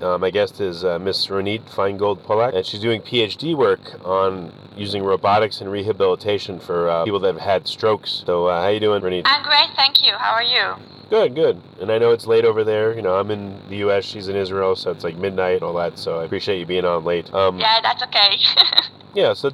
Uh, my guest is uh, Miss Ronit Feingold Polak, and she's doing PhD work on using robotics and rehabilitation for uh, people that have had strokes. So, uh, how you doing, Ronit? I'm great, thank you. How are you? Good, good. And I know it's late over there. You know, I'm in the U.S., she's in Israel, so it's like midnight and all that. So I appreciate you being on late. Um, yeah, that's okay. yeah. So,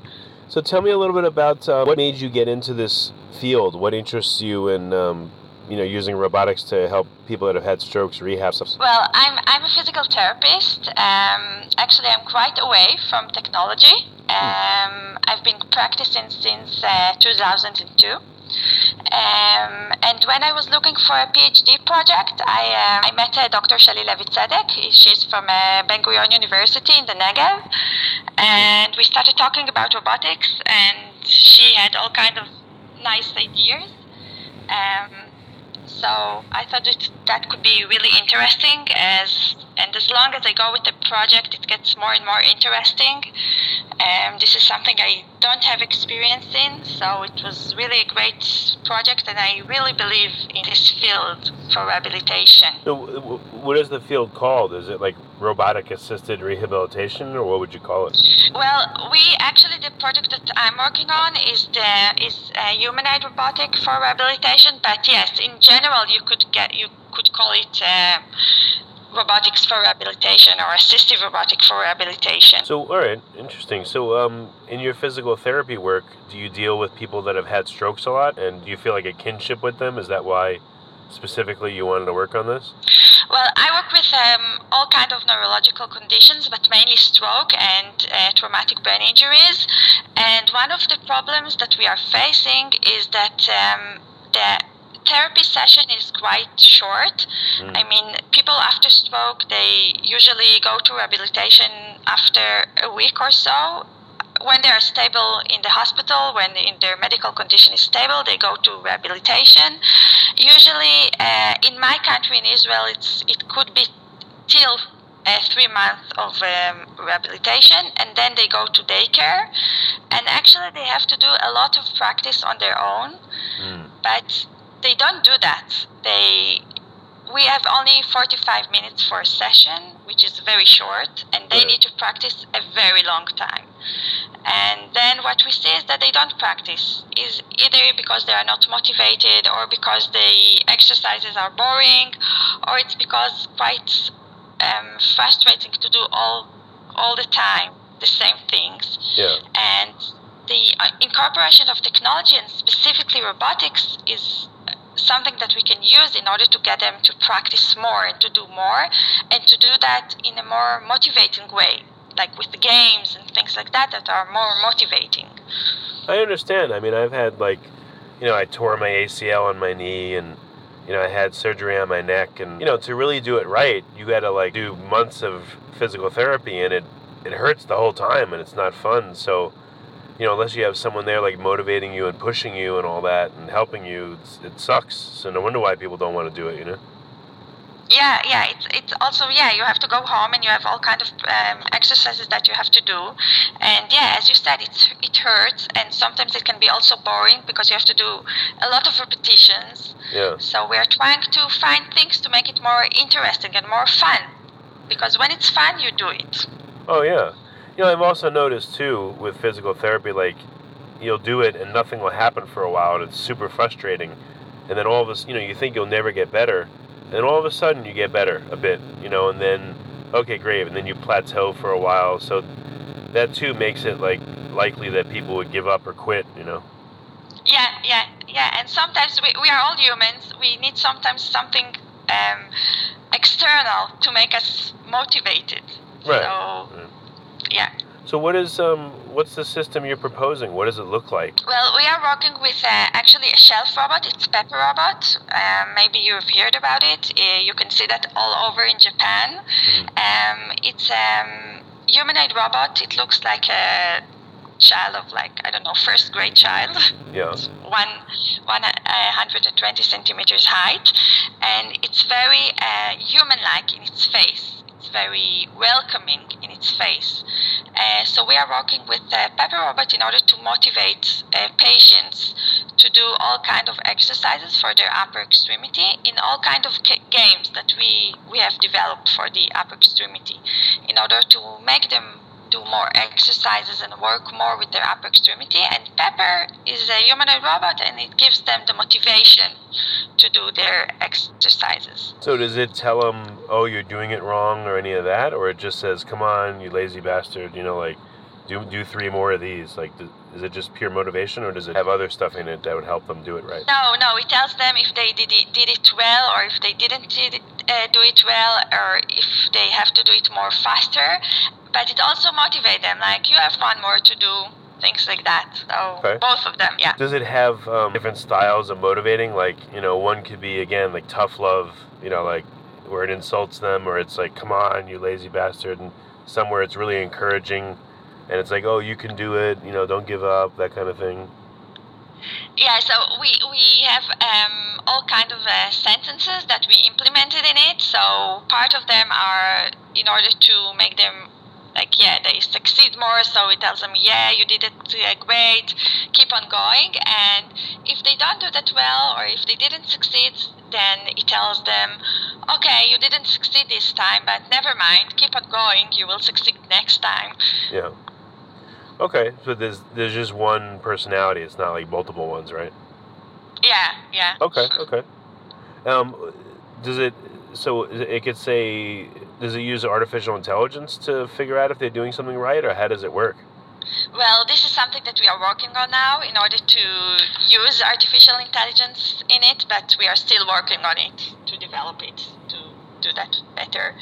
so tell me a little bit about uh, what made you get into this field. What interests you in um, you know, using robotics to help people that have had strokes rehab stuff? Well, I'm, I'm a physical therapist. Um, actually, I'm quite away from technology. Um, I've been practicing since uh, 2002. Um, and when I was looking for a PhD project, I, uh, I met uh, Dr. Shelly Levy Tzedek. She's from uh, Ben Gurion University in the Negev. And we started talking about robotics, and she had all kind of nice ideas. Um, so I thought that that could be really interesting as and as long as I go with the project, it gets more and more interesting. Um, this is something I don't have experience in, so it was really a great project, and I really believe in this field for rehabilitation. So, what is the field called? Is it like robotic assisted rehabilitation, or what would you call it? Well, we actually the project that I'm working on is the is humanoid robotic for rehabilitation, but yes, in general, you could get you could call it. Uh, robotics for rehabilitation or assistive robotic for rehabilitation. So, all right, interesting. So, um, in your physical therapy work, do you deal with people that have had strokes a lot, and do you feel like a kinship with them? Is that why specifically you wanted to work on this? Well, I work with um, all kind of neurological conditions, but mainly stroke and uh, traumatic brain injuries. And one of the problems that we are facing is that um, the therapy session is quite short. Mm. I mean, people after stroke, they usually go to rehabilitation after a week or so. When they are stable in the hospital, when in their medical condition is stable, they go to rehabilitation. Usually, uh, in my country, in Israel, it's it could be till uh, three months of um, rehabilitation, and then they go to daycare. And actually, they have to do a lot of practice on their own. Mm. But they don't do that. They we have only 45 minutes for a session, which is very short, and they need to practice a very long time. And then what we see is that they don't practice, is either because they are not motivated, or because the exercises are boring, or it's because quite um, frustrating to do all all the time the same things. Yeah. And the uh, incorporation of technology and specifically robotics is something that we can use in order to get them to practice more and to do more and to do that in a more motivating way like with the games and things like that that are more motivating. I understand. I mean i've had like you know i tore my acl on my knee and you know i had surgery on my neck and you know to really do it right you got to like do months of physical therapy and it it hurts the whole time and it's not fun. So you know, unless you have someone there like motivating you and pushing you and all that and helping you, it sucks. So no wonder why people don't want to do it, you know. Yeah, yeah. It's it's also yeah. You have to go home and you have all kind of um, exercises that you have to do, and yeah, as you said, it it hurts and sometimes it can be also boring because you have to do a lot of repetitions. Yeah. So we are trying to find things to make it more interesting and more fun, because when it's fun, you do it. Oh yeah. You know, I've also noticed too with physical therapy, like you'll do it and nothing will happen for a while, and it's super frustrating. And then all of a you know, you think you'll never get better, and all of a sudden you get better a bit, you know, and then okay, great, and then you plateau for a while. So that too makes it like likely that people would give up or quit, you know. Yeah, yeah, yeah. And sometimes we, we are all humans. We need sometimes something um, external to make us motivated. Right. So, yeah. So what is um what's the system you're proposing? What does it look like? Well, we are working with uh, actually a shelf robot. It's Pepper Robot. Uh, maybe you've heard about it. Uh, you can see that all over in Japan. Mm-hmm. Um, it's a um, humanoid robot. It looks like a child of like I don't know first grade child. Yeah. one one uh, hundred and twenty centimeters height, and it's very uh, human-like in its face. It's very welcoming in its face. Uh, so we are working with uh, Pepper Robot in order to motivate uh, patients to do all kind of exercises for their upper extremity in all kind of games that we we have developed for the upper extremity in order to make them do more exercises and work more with their upper extremity. And Pepper is a humanoid robot, and it gives them the motivation to do their exercises. So does it tell them, "Oh, you're doing it wrong" or any of that, or it just says, "Come on, you lazy bastard," you know, like do do three more of these? Like, is it just pure motivation, or does it have other stuff in it that would help them do it right? No, no. It tells them if they did it, did it well, or if they didn't did it, uh, do it well, or if they have to do it more faster. But it also motivates them. Like you have one more to do. Things like that. So okay. both of them, yeah. Does it have um, different styles of motivating? Like you know, one could be again like tough love. You know, like where it insults them, or it's like, "Come on, you lazy bastard," and somewhere it's really encouraging and it's like, oh, you can do it, you know, don't give up, that kind of thing. Yeah, so we we have um, all kind of uh, sentences that we implemented in it. So part of them are in order to make them like yeah they succeed more. So it tells them yeah you did it uh, great, keep on going. And if they don't do that well or if they didn't succeed, then it tells them okay you didn't succeed this time, but never mind, keep on going. You will succeed next time. Yeah. Okay, so there's there's just one personality. It's not like multiple ones, right? Yeah, yeah. Okay, okay. Um, does it? So it could say, does it use artificial intelligence to figure out if they're doing something right, or how does it work? Well, this is something that we are working on now in order to use artificial intelligence in it, but we are still working on it to develop it to do that better.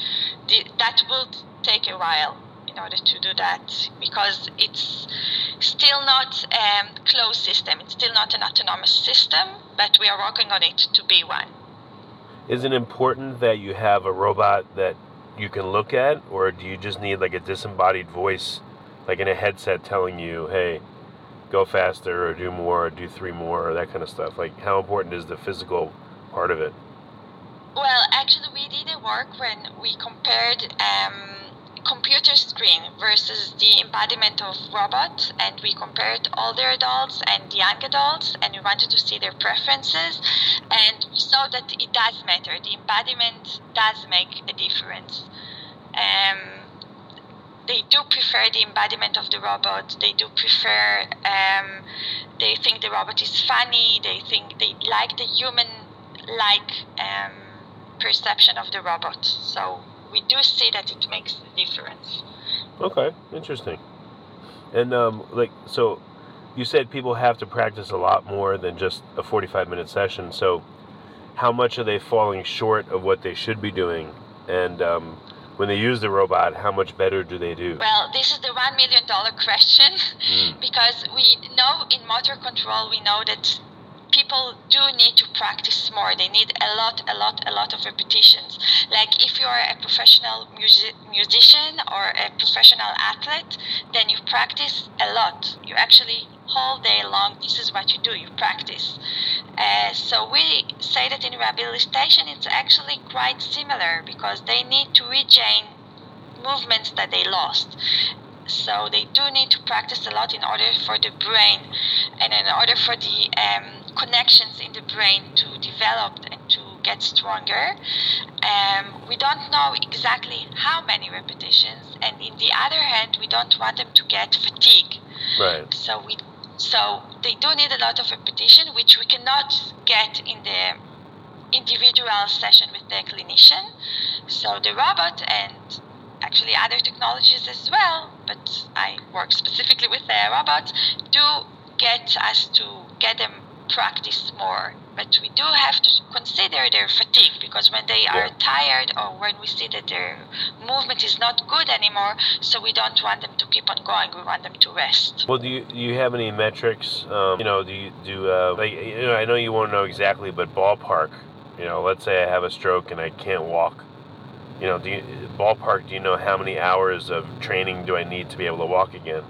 That will take a while in order to do that because it's still not a um, closed system. It's still not an autonomous system, but we are working on it to be one. Is it important that you have a robot that you can look at, or do you just need like a disembodied voice, like in a headset, telling you, "Hey, go faster," or "Do more," or "Do three more," or that kind of stuff? Like, how important is the physical part of it? Well, actually, we did a work when we compared. Um, computer screen versus the embodiment of robots and we compared older adults and young adults and we wanted to see their preferences and we saw that it does matter. The embodiment does make a difference. Um, they do prefer the embodiment of the robot. They do prefer um, they think the robot is funny. They think they like the human like um, perception of the robot. So we do see that it makes a difference. Okay, interesting. And um, like so, you said people have to practice a lot more than just a forty-five minute session. So, how much are they falling short of what they should be doing? And um, when they use the robot, how much better do they do? Well, this is the one million dollar question mm. because we know in motor control we know that people do need to practice more. They need a lot, a lot, a lot of repetitions. Like if you are a professional music, musician or a professional athlete, then you practice a lot. You actually whole day long. This is what you do. You practice. Uh, so we say that in rehabilitation, it's actually quite similar because they need to regain movements that they lost so they do need to practice a lot in order for the brain and in order for the um, connections in the brain to develop and to get stronger. Um, we don't know exactly how many repetitions, and in the other hand, we don't want them to get fatigue. Right. So we, so they do need a lot of repetition, which we cannot get in the individual session with the clinician. So the robot and actually other technologies as well, but I work specifically with the robots, do get us to get them practice more but we do have to consider their fatigue because when they are tired or when we see that their movement is not good anymore, so we don't want them to keep on going. We want them to rest. Well, do you do you have any metrics? Um, you know, do you do uh, like you know? I know you won't know exactly, but ballpark. You know, let's say I have a stroke and I can't walk. You know, do you, ballpark? Do you know how many hours of training do I need to be able to walk again?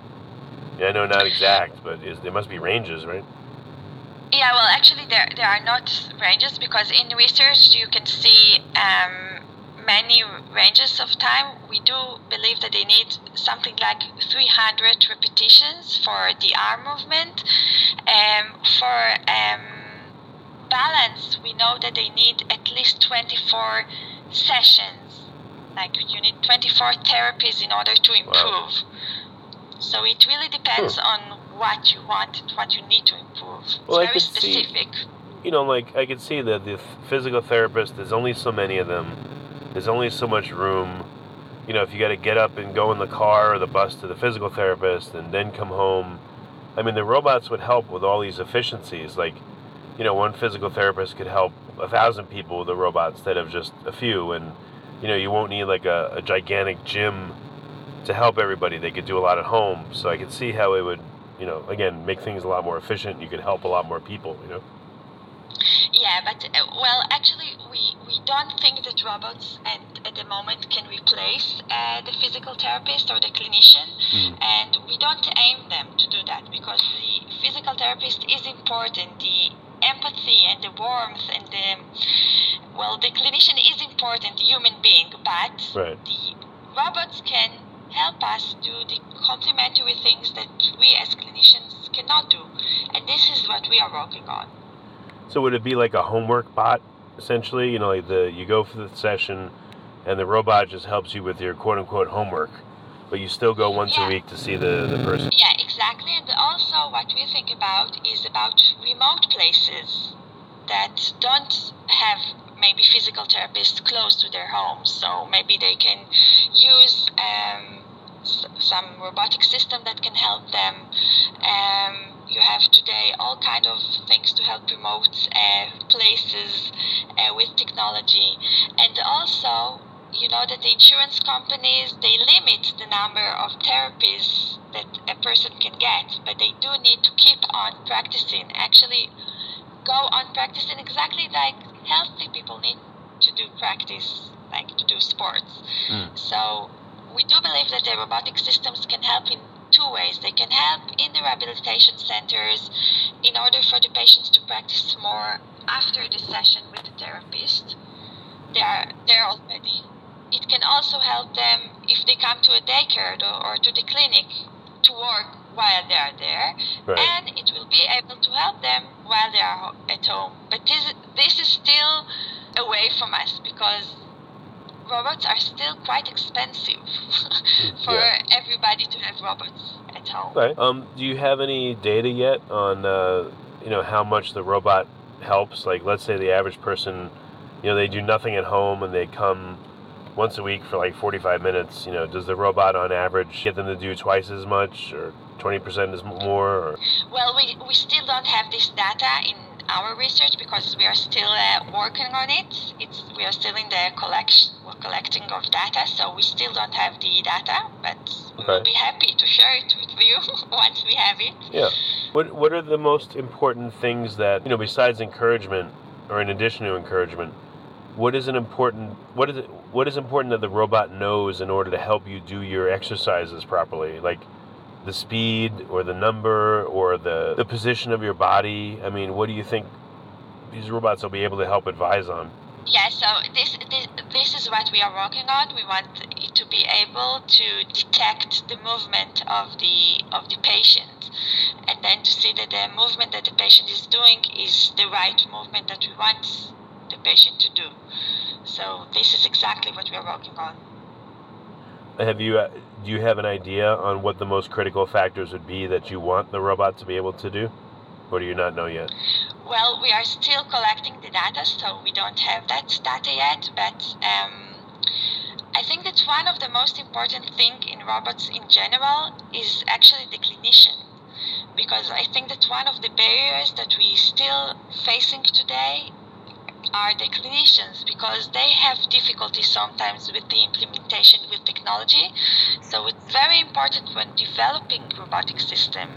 Yeah, I know not exact, but is, there must be ranges, right? Yeah, well, actually, there there are not ranges because in research you can see um, many ranges of time. We do believe that they need something like 300 repetitions for the arm movement. Um, for um, balance, we know that they need at least 24 sessions. Like you need 24 therapies in order to improve. So it really depends on what you want and what you need to improve. It's Well, I very could see- specific. you know, like I could see that the physical therapist, there's only so many of them. There's only so much room. You know, if you got to get up and go in the car or the bus to the physical therapist and then come home. I mean, the robots would help with all these efficiencies. Like, you know, one physical therapist could help a thousand people with a robot instead of just a few. And, you know, you won't need like a, a gigantic gym to help everybody. They could do a lot at home. So I could see how it would, you know, again, make things a lot more efficient. You could help a lot more people, you know? Yeah, but uh, well, actually, we, we don't think that robots at, at the moment can replace uh, the physical therapist or the clinician, Mm. and we don't aim them to do that because the physical therapist is important. The empathy and the warmth and the well, the clinician is important, the human being, but Right. the robots can help us do the complementary things that we as clinicians cannot do, and this is what we are working on. So would it be like a homework bot, essentially? You know, like the you go for the session, and the robot just helps you with your quote unquote homework, but you still go once a week to see the the person. Yeah, exactly. And also, what we think about is about remote places that don't have maybe physical therapists close to their homes. So maybe they can use um, some robotic system that can help them. Um, you have today all kind of things to help remote uh, places uh, with technology, and also you know that the insurance companies they limit the number of therapies that a person can get but they do need to keep on practicing actually go on practicing exactly like healthy people need to do practice like to do sports Mm. so we do believe that the robotic systems can help in two ways they can help in the rehabilitation centers in order for the patients to practice more after the session with the therapist they are there already. It can also help them if they come to a daycare or, or to the clinic to work while they are there, Right. and it will be able to help them while they are at home. But this this is still away from us because robots are still quite expensive for Yeah. everybody to have robots at home. Right. Um, do you have any data yet on uh, you know how much the robot helps? Like, let's say the average person, you know, they do nothing at home and they come once a week for like 45 minutes. You know, does the robot on average get them to do twice as much or 20% as more? Or Well, we, we still don't have this data in our research because we are still uh, working on it. It's we are still in the collection collecting of data, so we still don't have the data. But we will be happy to share it with you once we have it. yeah. What What are the most important things that you know besides encouragement, or in addition to encouragement? What is an important what is it what is important that the robot knows in order to help you do your exercises properly? Like the speed or the number or the the position of your body. I mean, what do you think these robots will be able to help advise on? Yeah, so this, this this is what we are working on. We want it to be able to detect the movement of the of the patient, and then to see that the movement that the patient is doing is the right movement that we want the patient to do. So this is exactly what we are working on. Have you uh, do you have an idea on what the most critical factors would be that you want the robot to be able to do, or do you not know yet? Well, we are still collecting the data, so we don't have that data yet. But um, I think that one of the most important thing in robots in general is actually the clinician, because I think that one of the barriers that we still facing today are the clinicians because they have difficulty sometimes with the implementation with technology. So it's very important when developing robotic system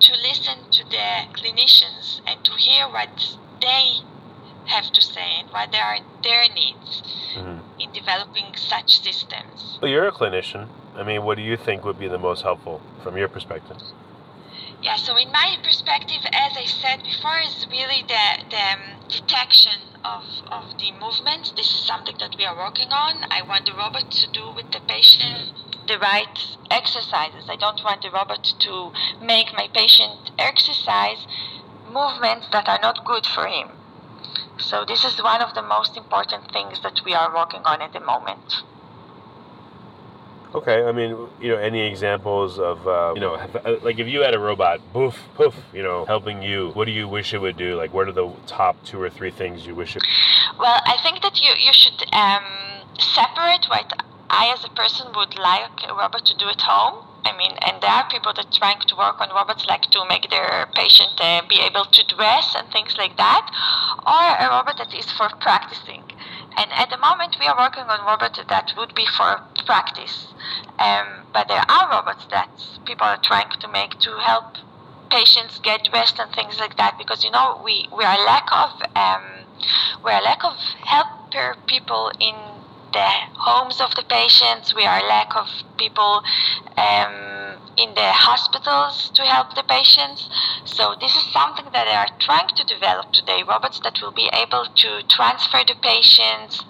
to listen to the clinicians and to hear what they have to say and what are their needs mm-hmm. in developing such systems. Well, you're a clinician. I mean, what do you think would be the most helpful from your perspective? Yeah, so in my perspective, as I said before, is really the, the um, detection of, of the movements. This is something that we are working on. I want the robot to do with the patient the right exercises. I don't want the robot to make my patient exercise movements that are not good for him. So this is one of the most important things that we are working on at the moment. Okay, I mean, you know, any examples of, uh, you know, uh, like if you had a robot, poof, poof, you know, helping you, what do you wish it would do? Like, what are the top two or three things you wish it? Well, I think that you you should um, separate what I, as a person, would like a robot to do at home. I mean, and there are people that are trying to work on robots, like to make their patient uh, be able to dress and things like that, or a robot that is for practicing. And at the moment, we are working on robots that would be for practice. Um, but there are robots that people are trying to make to help patients get rest and things like that because you know we, we are lack of um, we are lack of helper people in the homes of the patients. We are lack of people um, in the hospitals to help the patients. So this is something that they are trying to develop today. Robots that will be able to transfer the patients,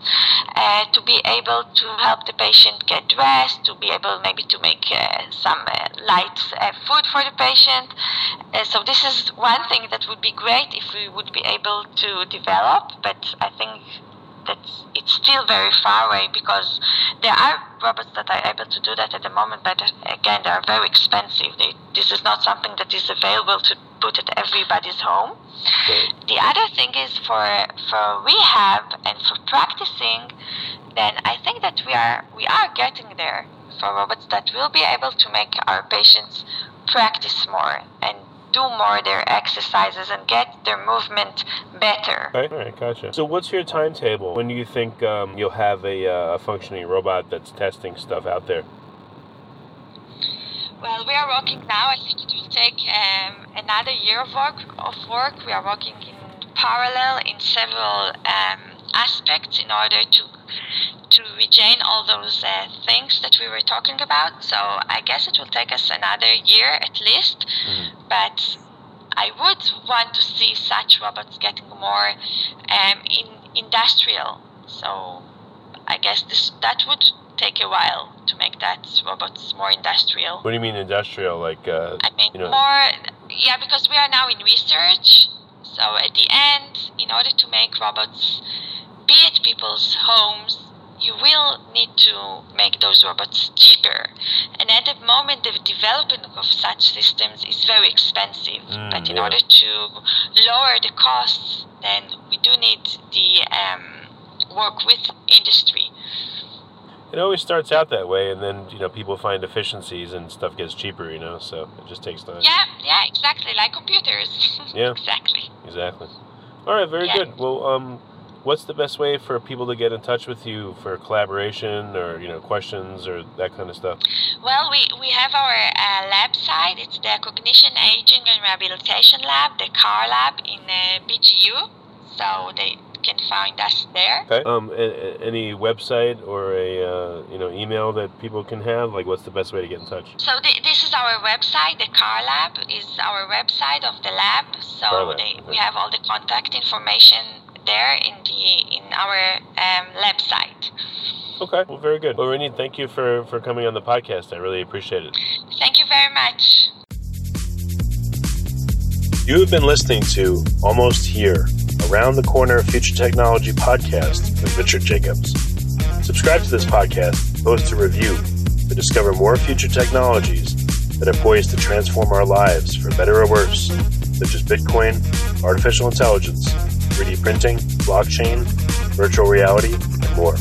uh, to be able to help the patient get dressed, to be able maybe to make uh, some uh, light uh, food for the patient. Uh, so this is one thing that would be great if we would be able to develop. But I think that it's still very far away because there are robots that are able to do that at the moment, but again, they are very expensive. They, this is not something that is available to put at everybody's home. Okay. The other thing is for for rehab and for practicing, then I think that we are we are getting there for robots that will be able to make our patients practice more and do more their exercises and get their movement better. Okay, all right, gotcha. So, what's your timetable? When do you think um, you'll have a, uh, functioning robot that's testing stuff out there? Well, we are working now. I think it will take um, another year of work. Of work, we are working in parallel in several um, aspects in order to to regain all those uh, things that we were talking about. So I guess it will take us another year at least. Mm. But I would want to see such robots getting more um, in industrial. So I guess this that would take a while to make that robots more industrial. What do you mean industrial? Like uh, I mean you know... more, yeah, because we are now in research. So at the end, in order to make robots be at people's homes you will need to make those robots cheaper. And at the moment, the development of such systems is very expensive. Mm, but in yeah. order to lower the costs, then we do need the um, work with industry. It always starts out that way, and then you know people find efficiencies and stuff gets cheaper. You know, so it just takes time. Yeah, yeah, exactly, like computers. yeah, exactly. Exactly. All right, very yeah. good. Well, um, what's the best way for people to get in touch with you for collaboration or you know questions or that kind of stuff? Well, we, we have our uh, lab site. It's the Cognition Aging and Rehabilitation Lab, the CAR Lab in uh, BGU. So they can find us there. Okay. Um, any website or a uh, you know email that people can have? Like, what's the best way to get in touch? So th- this is our website. The Car Lab is our website of the lab. So they, okay. we have all the contact information there in in our um, lab site. Okay, well, very good. Well, Ronit, thank you for for coming on the podcast. I really appreciate it. Thank you very much. You have been listening to Almost Here, Around the Corner Future Technology podcast with Richard Jacobs. Subscribe to this podcast, post a review to discover more future technologies that are poised to transform our lives for better or worse, such as Bitcoin, artificial intelligence, 3D printing, blockchain, virtual reality, and more.